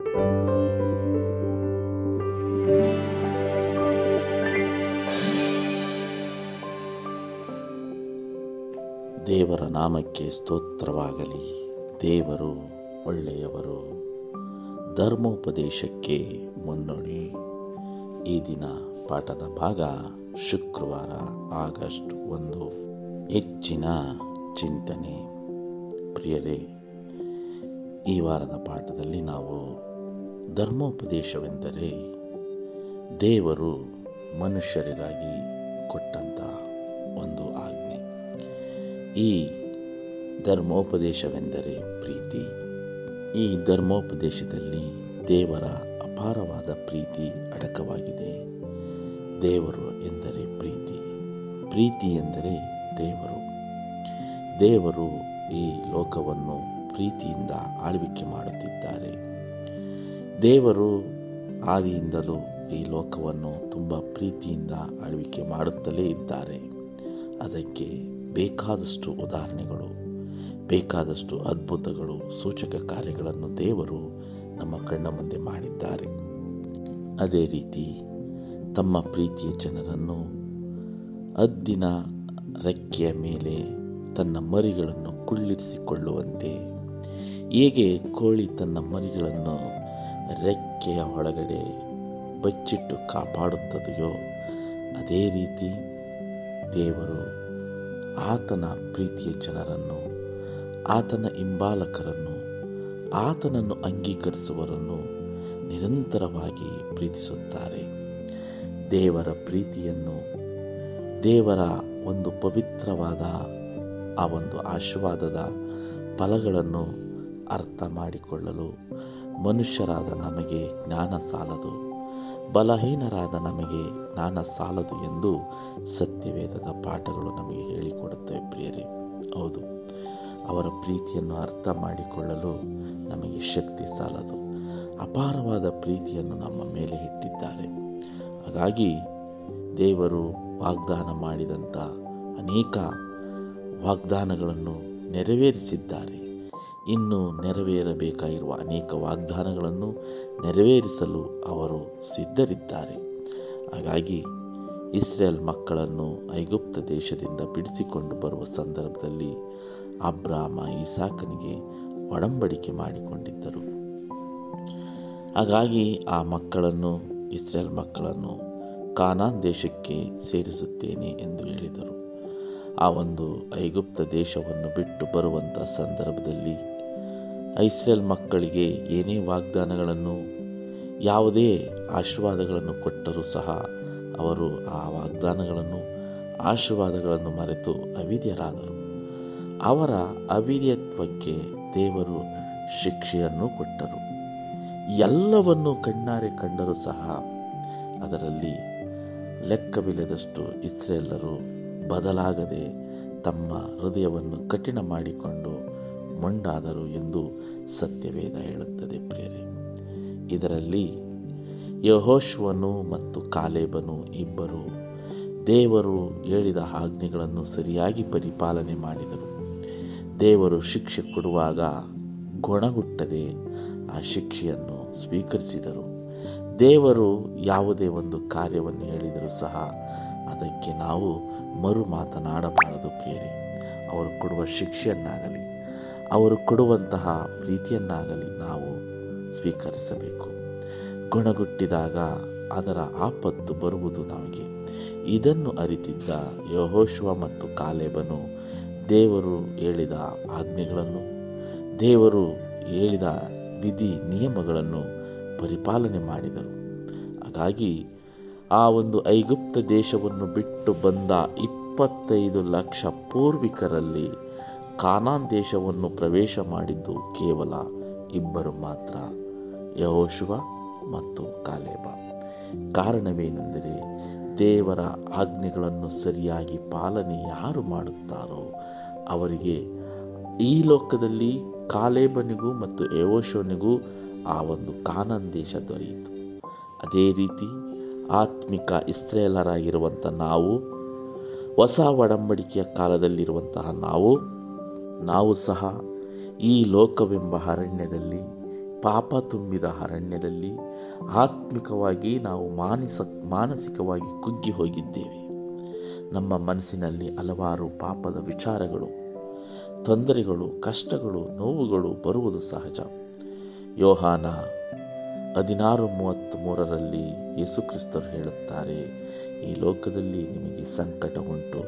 ದೇವರ ನಾಮಕ್ಕೆ ಸ್ತೋತ್ರವಾಗಲಿ. ದೇವರು ಒಳ್ಳೆಯವರು. ಧರ್ಮೋಪದೇಶಕ್ಕೆ ಮುನ್ನುಡಿ. ಈ ದಿನ ಪಾಠದ ಭಾಗ ಶುಕ್ರವಾರ, ಆಗಸ್ಟ್ ಒಂದು. ಹೆಚ್ಚಿನ ಚಿಂತನೆ. ಪ್ರಿಯರೇ, ಈ ವಾರದ ಪಾಠದಲ್ಲಿ ನಾವು ಧರ್ಮೋಪದೇಶವೆಂದರೆ ದೇವರು ಮನುಷ್ಯರಿಗಾಗಿ ಕೊಟ್ಟಂಥ ಒಂದು ಆಜ್ಞೆ. ಈ ಧರ್ಮೋಪದೇಶವೆಂದರೆ ಪ್ರೀತಿ. ಈ ಧರ್ಮೋಪದೇಶದಲ್ಲಿ ದೇವರ ಅಪಾರವಾದ ಪ್ರೀತಿ ಅಡಕವಾಗಿದೆ. ದೇವರು ಎಂದರೆ ಪ್ರೀತಿ. ಪ್ರೀತಿ ಎಂದರೆ ದೇವರು. ದೇವರು ಈ ಲೋಕವನ್ನು ಪ್ರೀತಿಯಿಂದ ಆಳ್ವಿಕೆ ಮಾಡುತ್ತಿದ್ದಾರೆ. ದೇವರು ಆದಿಯಿಂದಲೂ ಈ ಲೋಕವನ್ನು ತುಂಬ ಪ್ರೀತಿಯಿಂದ ಆಳ್ವಿಕೆ ಮಾಡುತ್ತಲೇ ಇದ್ದಾರೆ. ಅದಕ್ಕೆ ಬೇಕಾದಷ್ಟು ಉದಾಹರಣೆಗಳು, ಬೇಕಾದಷ್ಟು ಅದ್ಭುತಗಳು, ಸೂಚಕ ಕಾರ್ಯಗಳನ್ನು ದೇವರು ನಮ್ಮ ಕಣ್ಣ ಮುಂದೆ ಮಾಡಿದ್ದಾರೆ. ಅದೇ ರೀತಿ ತಮ್ಮ ಪ್ರೀತಿಯ ಜನರನ್ನು ಅದ್ದಿನ ರೆಕ್ಕೆಯ ಮೇಲೆ ತನ್ನ ಮರಿಗಳನ್ನು ಕುಳ್ಳಿರಿಸಿಕೊಳ್ಳುವಂತೆ, ಹೇಗೆ ಕೋಳಿ ತನ್ನ ಮರಿಗಳನ್ನು ರೆಕ್ಕೆಯ ಒಳಗಡೆ ಬಚ್ಚಿಟ್ಟು ಕಾಪಾಡುತ್ತದೆಯೋ? ಅದೇ ರೀತಿ ದೇವರು ಆತನ ಪ್ರೀತಿಯ ಜನರನ್ನು, ಆತನ ಹಿಂಬಾಲಕರನ್ನು, ಆತನನ್ನು ಅಂಗೀಕರಿಸುವರನ್ನು ನಿರಂತರವಾಗಿ ಪ್ರೀತಿಸುತ್ತಾರೆ. ದೇವರ ಪ್ರೀತಿಯನ್ನು ದೇವರ ಒಂದು ಪವಿತ್ರವಾದ ಆ ಒಂದು ಆಶೀರ್ವಾದದ ಫಲಗಳನ್ನು ಅರ್ಥ ಮಾಡಿಕೊಳ್ಳಲು ಮನುಷ್ಯರಾದ ನಮಗೆ ಜ್ಞಾನ ಸಾಲದು, ಬಲಹೀನರಾದ ನಮಗೆ ಜ್ಞಾನ ಸಾಲದು ಎಂದು ಸತ್ಯವೇದದ ಪಾಠಗಳು ನಮಗೆ ಹೇಳಿಕೊಡುತ್ತವೆ ಪ್ರಿಯರೇ. ಹೌದು, ಅವರ ಪ್ರೀತಿಯನ್ನು ಅರ್ಥ ಮಾಡಿಕೊಳ್ಳಲು ನಮಗೆ ಶಕ್ತಿ ಸಾಲದು. ಅಪಾರವಾದ ಪ್ರೀತಿಯನ್ನು ನಮ್ಮ ಮೇಲೆ ಇಟ್ಟಿದ್ದಾರೆ. ಹಾಗಾಗಿ ದೇವರು ವಾಗ್ದಾನ ಮಾಡಿದಂಥ ಅನೇಕ ವಾಗ್ದಾನಗಳನ್ನು ನೆರವೇರಿಸಿದ್ದಾರೆ. ಇನ್ನು ನೆರವೇರಬೇಕಾಗಿರುವ ಅನೇಕ ವಾಗ್ದಾನಗಳನ್ನು ನೆರವೇರಿಸಲು ಅವರು ಸಿದ್ಧರಿದ್ದಾರೆ. ಹಾಗಾಗಿ ಇಸ್ರೇಲ್ ಮಕ್ಕಳನ್ನು ಐಗುಪ್ತ ದೇಶದಿಂದ ಬಿಡಿಸಿಕೊಂಡು ಬರುವ ಸಂದರ್ಭದಲ್ಲಿ ಅಬ್ರಾಮ ಈಸಾಕನಿಗೆ ಒಡಂಬಡಿಕೆ ಮಾಡಿಕೊಂಡಿದ್ದರು. ಹಾಗಾಗಿ ಆ ಮಕ್ಕಳನ್ನು, ಇಸ್ರೇಲ್ ಮಕ್ಕಳನ್ನು ಕಾನಾನ್ ದೇಶಕ್ಕೆ ಸೇರಿಸುತ್ತೇನೆ ಎಂದು ಹೇಳಿದರು. ಆ ಒಂದು ಐಗುಪ್ತ ದೇಶವನ್ನು ಬಿಟ್ಟು ಬರುವಂಥ ಸಂದರ್ಭದಲ್ಲಿ ಇಸ್ರೇಲ್ ಮಕ್ಕಳಿಗೆ ಏನೇ ವಾಗ್ದಾನಗಳನ್ನು, ಯಾವುದೇ ಆಶೀರ್ವಾದಗಳನ್ನು ಕೊಟ್ಟರೂ ಸಹ ಅವರು ಆ ವಾಗ್ದಾನಗಳನ್ನು, ಆಶೀರ್ವಾದಗಳನ್ನು ಮರೆತು ಅವಿದ್ಯರಾದರು ಅವರ ಅವಿದ್ಯತ್ವಕ್ಕೆ ದೇವರು ಶಿಕ್ಷೆಯನ್ನು ಕೊಟ್ಟರು. ಎಲ್ಲವನ್ನು ಕಣ್ಣಾರೆ ಕಂಡರೂ ಸಹ ಅದರಲ್ಲಿ ಲೆಕ್ಕವಿಲ್ಲದಷ್ಟು ಇಸ್ರೇಲರು ಬದಲಾಗದೆ ತಮ್ಮ ಹೃದಯವನ್ನು ಕಠಿಣ ಮಾಡಿಕೊಂಡು ಮೊಂಡಾದರು ಎಂದು ಸತ್ಯವೇದ ಹೇಳುತ್ತದೆ ಪ್ರಿಯರೇ. ಇದರಲ್ಲಿ ಯಹೋಶ್ವನು ಮತ್ತು ಕಾಲೇಬನು ಇಬ್ಬರು ದೇವರು ಹೇಳಿದ ಆಜ್ಞೆಗಳನ್ನು ಸರಿಯಾಗಿ ಪರಿಪಾಲನೆ ಮಾಡಿದರು. ದೇವರು ಶಿಕ್ಷೆ ಕೊಡುವಾಗ ಗೊಣಗುಟ್ಟದೆ ಆ ಶಿಕ್ಷೆಯನ್ನು ಸ್ವೀಕರಿಸಿದರು. ದೇವರು ಯಾವುದೇ ಒಂದು ಕಾರ್ಯವನ್ನು ಹೇಳಿದರೂ ಸಹ ಅದಕ್ಕೆ ನಾವು ಮರು ಮಾತನಾಡಬಾರದು ಪ್ರಿಯರೇ. ಅವರು ಕೊಡುವ ಶಿಕ್ಷೆಯನ್ನಾಗಲಿ ಅವರು ಕೊಡುವಂತಹ ಪ್ರೀತಿಯನ್ನಾಗಲಿ ನಾವು ಸ್ವೀಕರಿಸಬೇಕು. ಗುಣಗುಟ್ಟಿದಾಗ ಅದರ ಆಪತ್ತು ಬರುವುದು ನಮಗೆ. ಇದನ್ನು ಅರಿತಿದ್ದ ಯಹೋಶ್ವ ಮತ್ತು ಕಾಲೇಬನು ದೇವರು ಹೇಳಿದ ಆಜ್ಞೆಗಳನ್ನು, ದೇವರು ಹೇಳಿದ ವಿಧಿ ನಿಯಮಗಳನ್ನು ಪರಿಪಾಲನೆ ಮಾಡಿದರು. ಹಾಗಾಗಿ ಆ ಒಂದು ಐಗುಪ್ತ ದೇಶವನ್ನು ಬಿಟ್ಟು ಬಂದ ಇಪ್ಪತ್ತೈದು ಲಕ್ಷ ಪೂರ್ವಿಕರಲ್ಲಿ ಕಾನಾನ್ ದೇಶವನ್ನು ಪ್ರವೇಶ ಮಾಡಿದ್ದು ಕೇವಲ ಇಬ್ಬರು ಮಾತ್ರ, ಯಹೋಶುವ ಮತ್ತು ಕಾಲೇಬ. ಕಾರಣವೇನೆಂದರೆ ದೇವರ ಆಜ್ಞೆಗಳನ್ನು ಸರಿಯಾಗಿ ಪಾಲನೆ ಯಾರು ಮಾಡುತ್ತಾರೋ ಅವರಿಗೆ ಈ ಲೋಕದಲ್ಲಿ ಕಾಲೇಬನಿಗೂ ಮತ್ತು ಯಹೋಶನಿಗೂ ಆ ಒಂದು ಕಾನನ್ ದೇಶ ದೊರೆಯಿತು. ಅದೇ ರೀತಿ ಆತ್ಮಿಕ ಇಸ್ರೇಲರಾಗಿರುವಂಥ ನಾವು, ಹೊಸ ಒಡಂಬಡಿಕೆಯ ಕಾಲದಲ್ಲಿರುವಂತಹ ನಾವು ನಾವು ಸಹ ಈ ಲೋಕವೆಂಬ ಅರಣ್ಯದಲ್ಲಿ, ಪಾಪ ತುಂಬಿದ ಅರಣ್ಯದಲ್ಲಿ ಆತ್ಮಿಕವಾಗಿ ನಾವು ಮಾನಸ, ಮಾನಸಿಕವಾಗಿ ಕುಗ್ಗಿ ಹೋಗಿದ್ದೇವೆ. ನಮ್ಮ ಮನಸ್ಸಿನಲ್ಲಿ ಹಲವಾರು ಪಾಪದ ವಿಚಾರಗಳು, ತೊಂದರೆಗಳು, ಕಷ್ಟಗಳು, ನೋವುಗಳು ಬರುವುದು ಸಹಜ. ಯೋಹಾನ ಹದಿನಾರು ಮೂವತ್ತ್ ಮೂರರಲ್ಲಿ ಯೇಸುಕ್ರಿಸ್ತರು ಹೇಳುತ್ತಾರೆ, ಈ ಲೋಕದಲ್ಲಿ ನಿಮಗೆ ಸಂಕಟ ಉಂಟು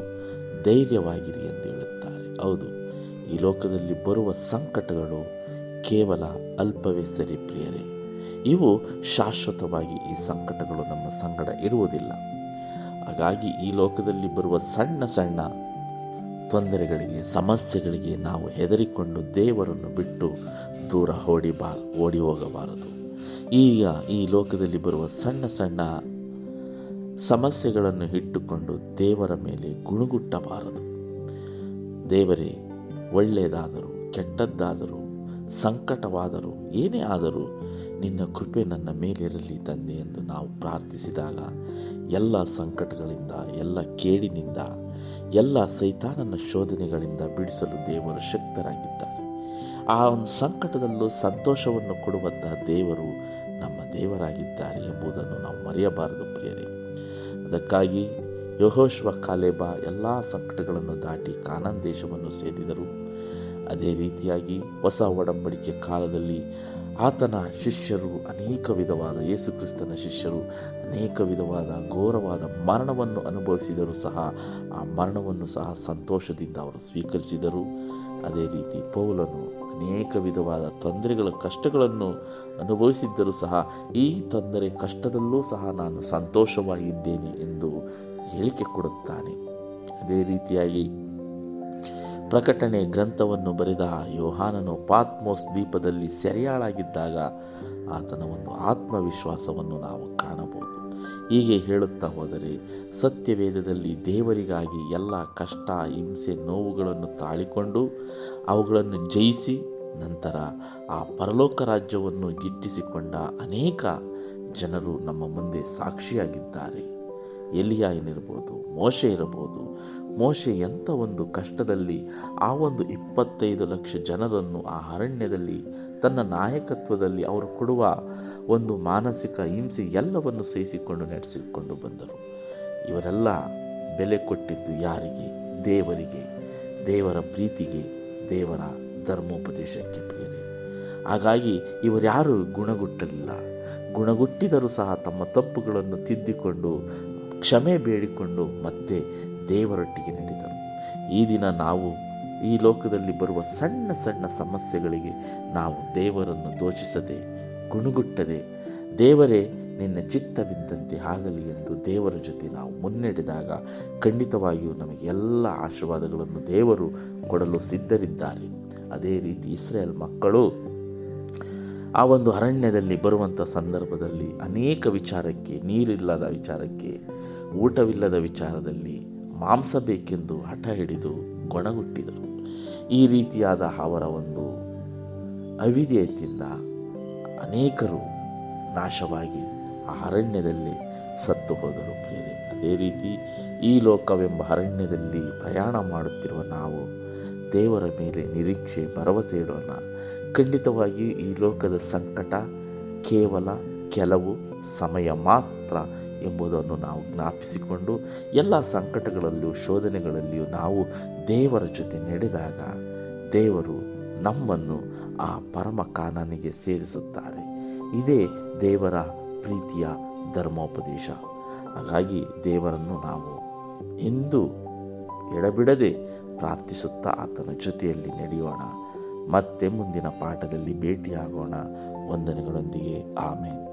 ಧೈರ್ಯವಾಗಿರಿ ಎಂದು ಹೇಳುತ್ತಾರೆ. ಹೌದು. ಈ ಲೋಕದಲ್ಲಿ ಬರುವ ಸಂಕಟಗಳು ಕೇವಲ ಅಲ್ಪವೇ ಸರಿ ಪ್ರಿಯರೇ. ಇವು ಶಾಶ್ವತವಾಗಿ ಈ ಸಂಕಟಗಳು ನಮ್ಮ ಸಂಗಡ ಇರುವುದಿಲ್ಲ. ಹಾಗಾಗಿ ಈ ಲೋಕದಲ್ಲಿ ಬರುವ ಸಣ್ಣ ಸಣ್ಣ ತೊಂದರೆಗಳಿಗೆ, ಸಮಸ್ಯೆಗಳಿಗೆ ನಾವು ಹೆದರಿಕೊಂಡು ದೇವರನ್ನು ಬಿಟ್ಟು ದೂರ ಓಡಿ ಬಾ, ಓಡಿ ಹೋಗಬಾರದು. ಈಗ ಈ ಲೋಕದಲ್ಲಿ ಬರುವ ಸಣ್ಣ ಸಣ್ಣ ಸಮಸ್ಯೆಗಳನ್ನು ಇಟ್ಟುಕೊಂಡು ದೇವರ ಮೇಲೆ ಗುಣಗುಟ್ಟಬಾರದು. ದೇವರೇ ಒಳ್ಳೆಯದಾದರೂ, ಕೆಟ್ಟದ್ದಾದರೂ, ಸಂಕಟವಾದರೂ, ಏನೇ ಆದರೂ ನಿನ್ನ ಕೃಪೆ ನನ್ನ ಮೇಲಿರಲಿ ತಂದೆ ಎಂದು ನಾವು ಪ್ರಾರ್ಥಿಸಿದಾಗ ಎಲ್ಲ ಸಂಕಟಗಳಿಂದ, ಎಲ್ಲ ಕೇಡಿನಿಂದ, ಎಲ್ಲ ಸೈತಾನನ ಶೋಧನೆಗಳಿಂದ ಬಿಡಿಸಲು ದೇವರು ಶಕ್ತರಾಗಿದ್ದಾರೆ. ಆ ಒಂದು ಸಂಕಟದಲ್ಲೂ ಸಂತೋಷವನ್ನು ಕೊಡುವಂತಹ ದೇವರು ನಮ್ಮ ದೇವರಾಗಿದ್ದಾರೆ ಎಂಬುದನ್ನು ನಾವು ಮರೆಯಬಾರದು ಪ್ರಿಯರೇ. ಅದಕ್ಕಾಗಿ ಯಹೋಶ್ವ ಕಾಲೇಬ ಎಲ್ಲ ಸಂಕಟಗಳನ್ನು ದಾಟಿ ಕಾನನ್ ದೇಶವನ್ನು ಸೇರಿದರು. ಅದೇ ರೀತಿಯಾಗಿ ಹೊಸ ಒಡಂಬಡಿಕೆ ಕಾಲದಲ್ಲಿ ಆತನ ಶಿಷ್ಯರು ಅನೇಕ ವಿಧವಾದ ಯೇಸುಕ್ರಿಸ್ತನ ಶಿಷ್ಯರು ಅನೇಕ ವಿಧವಾದ ಘೋರವಾದ ಮರಣವನ್ನು ಅನುಭವಿಸಿದರೂ ಸಹ ಆ ಮರಣವನ್ನು ಸಹ ಸಂತೋಷದಿಂದ ಅವರು ಸ್ವೀಕರಿಸಿದರು. ಅದೇ ರೀತಿ ಪೌಲನು ಅನೇಕ ವಿಧವಾದ ತೊಂದರೆಗಳ ಕಷ್ಟಗಳನ್ನು ಅನುಭವಿಸಿದ್ದರೂ ಸಹ ಈ ತೊಂದರೆ ಕಷ್ಟದಲ್ಲೂ ಸಹ ನಾನು ಸಂತೋಷವಾಗಿದ್ದೇನೆ ಎಂದು ಹೇಳಿಕೆ ಕೊಡುತ್ತಾನೆ. ಅದೇ ರೀತಿಯಾಗಿ ಪ್ರಕಟಣೆ ಗ್ರಂಥವನ್ನು ಬರೆದ ಯೋಹಾನನು ಪಾತ್ಮೋಸ್ ದ್ವೀಪದಲ್ಲಿ ಸೆರೆಯಾಳಾಗಿದ್ದಾಗ ಆತನ ಒಂದು ಆತ್ಮವಿಶ್ವಾಸವನ್ನು ನಾವು ಕಾಣಬಹುದು. ಹೀಗೆ ಹೇಳುತ್ತಾ ಹೋದರೆ ಸತ್ಯವೇದದಲ್ಲಿ ದೇವರಿಗಾಗಿ ಎಲ್ಲ ಕಷ್ಟ, ಹಿಂಸೆ, ನೋವುಗಳನ್ನು ತಾಳಿಕೊಂಡು ಅವುಗಳನ್ನು ಜಯಿಸಿ ನಂತರ ಆ ಪರಲೋಕ ರಾಜ್ಯವನ್ನು ಗಿಟ್ಟಿಸಿಕೊಂಡ ಅನೇಕ ಜನರು ನಮ್ಮ ಮುಂದೆ ಸಾಕ್ಷಿಯಾಗಿದ್ದಾರೆ. ಎಲಿಯಾಯನಿರ್ಬೋದು ಮೋಶೆ ಇರಬಹುದು ಮೋಶೆ ಎಂಥ ಒಂದು ಕಷ್ಟದಲ್ಲಿ ಆ ಒಂದು ಇಪ್ಪತ್ತೈದು ಲಕ್ಷ ಜನರನ್ನು ಆ ಅರಣ್ಯದಲ್ಲಿ ತನ್ನ ನಾಯಕತ್ವದಲ್ಲಿ ಅವರು ಕೊಡುವ ಒಂದು ಮಾನಸಿಕ ಹಿಂಸೆ ಎಲ್ಲವನ್ನು ಸಹಿಸಿಕೊಂಡು ನಡೆಸಿಕೊಂಡು ಬಂದರು. ಇವರೆಲ್ಲ ಬೆಲೆ ಕೊಟ್ಟಿದ್ದು ಯಾರಿಗೆ? ದೇವರಿಗೆ. ದೇವರ ಪ್ರೀತಿಗೆ, ದೇವರ ಧರ್ಮೋಪದೇಶಕ್ಕೆ ಪ್ರೇರೆ ಹಾಗಾಗಿ ಇವರ್ಯಾರು ಗುಣಗುಟ್ಟಲಿಲ್ಲ. ಗುಣಗುಟ್ಟಿದರೂ ಸಹ ತಮ್ಮ ತಪ್ಪುಗಳನ್ನು ತಿದ್ದಿಕೊಂಡು ಕ್ಷಮೆ ಬೇಡಿಕೊಂಡು ಮತ್ತೆ ದೇವರೊಟ್ಟಿಗೆ ನಡೆದರು ಈ ದಿನ ನಾವು ಈ ಲೋಕದಲ್ಲಿ ಬರುವ ಸಣ್ಣ ಸಣ್ಣ ಸಮಸ್ಯೆಗಳಿಗೆ ನಾವು ದೇವರನ್ನು ದೋಷಿಸದೆ, ಗುಣಗುಟ್ಟದೆ, ದೇವರೇ, ನಿನ್ನ ಚಿತ್ತವಿದ್ದಂತೆ ಆಗಲಿ ಎಂದು ದೇವರ ಜೊತೆ ನಾವು ಮುನ್ನಡೆದಾಗ ಖಂಡಿತವಾಗಿಯೂ ನಮಗೆ ಎಲ್ಲ ಆಶೀರ್ವಾದಗಳನ್ನು ದೇವರು ಕೊಡಲು ಸಿದ್ಧರಿದ್ದಾರೆ. ಅದೇ ರೀತಿ ಇಸ್ರೇಲ್ ಮಕ್ಕಳು ಆ ಒಂದು ಅರಣ್ಯದಲ್ಲಿ ಬರುವಂಥ ಸಂದರ್ಭದಲ್ಲಿ ಅನೇಕ ವಿಚಾರಕ್ಕೆ, ನೀರಿಲ್ಲದ ವಿಚಾರಕ್ಕೆ, ಊಟವಿಲ್ಲದ ವಿಚಾರದಲ್ಲಿ ಮಾಂಸ ಬೇಕೆಂದು ಹಠ ಹಿಡಿದು ಗೊಣಗುಟ್ಟಿದರು. ಈ ರೀತಿಯಾದ ಅವರ ಒಂದು ಅವಿಧೇಯತೆಯಿಂದ ಅನೇಕರು ನಾಶವಾಗಿ ಆ ಅರಣ್ಯದಲ್ಲಿ ಸತ್ತು ಹೋದರು ಪ್ರಿಯರೇ. ಅದೇ ರೀತಿ ಈ ಲೋಕವೆಂಬ ಅರಣ್ಯದಲ್ಲಿ ಪ್ರಯಾಣ ಮಾಡುತ್ತಿರುವ ನಾವು ದೇವರ ಮೇಲೆ ನಿರೀಕ್ಷೆ, ಭರವಸೆ ಇಡೋಣ. ಖಂಡಿತವಾಗಿ ಈ ಲೋಕದ ಸಂಕಟ ಕೇವಲ ಕೆಲವು ಸಮಯ ಮಾತ್ರ ಎಂಬುದನ್ನು ನಾವು ಜ್ಞಾಪಿಸಿಕೊಂಡು ಎಲ್ಲ ಸಂಕಟಗಳಲ್ಲಿಯೂ ಶೋಧನೆಗಳಲ್ಲಿಯೂ ನಾವು ದೇವರ ಜೊತೆ ನಡೆದಾಗ ದೇವರು ನಮ್ಮನ್ನು ಆ ಪರಮ ಕಾನನಿಗೆ ಸೇರಿಸುತ್ತಾರೆ. ಇದೇ ದೇವರ ಪ್ರೀತಿಯ ಧರ್ಮೋಪದೇಶ. ಹಾಗಾಗಿ ದೇವರನ್ನು ನಾವು ಎಂದು ಎಡಬಿಡದೆ ಪ್ರಾರ್ಥಿಸುತ್ತಾ ಆತನ ಜೊತೆಯಲ್ಲಿ ನಡೆಯೋಣ. ಮತ್ತೆ ಮುಂದಿನ ಪಾಠದಲ್ಲಿ ಭೇಟಿಯಾಗೋಣ. ವಂದನೆಗಳೊಂದಿಗೆ. ಆಮೇಲೆ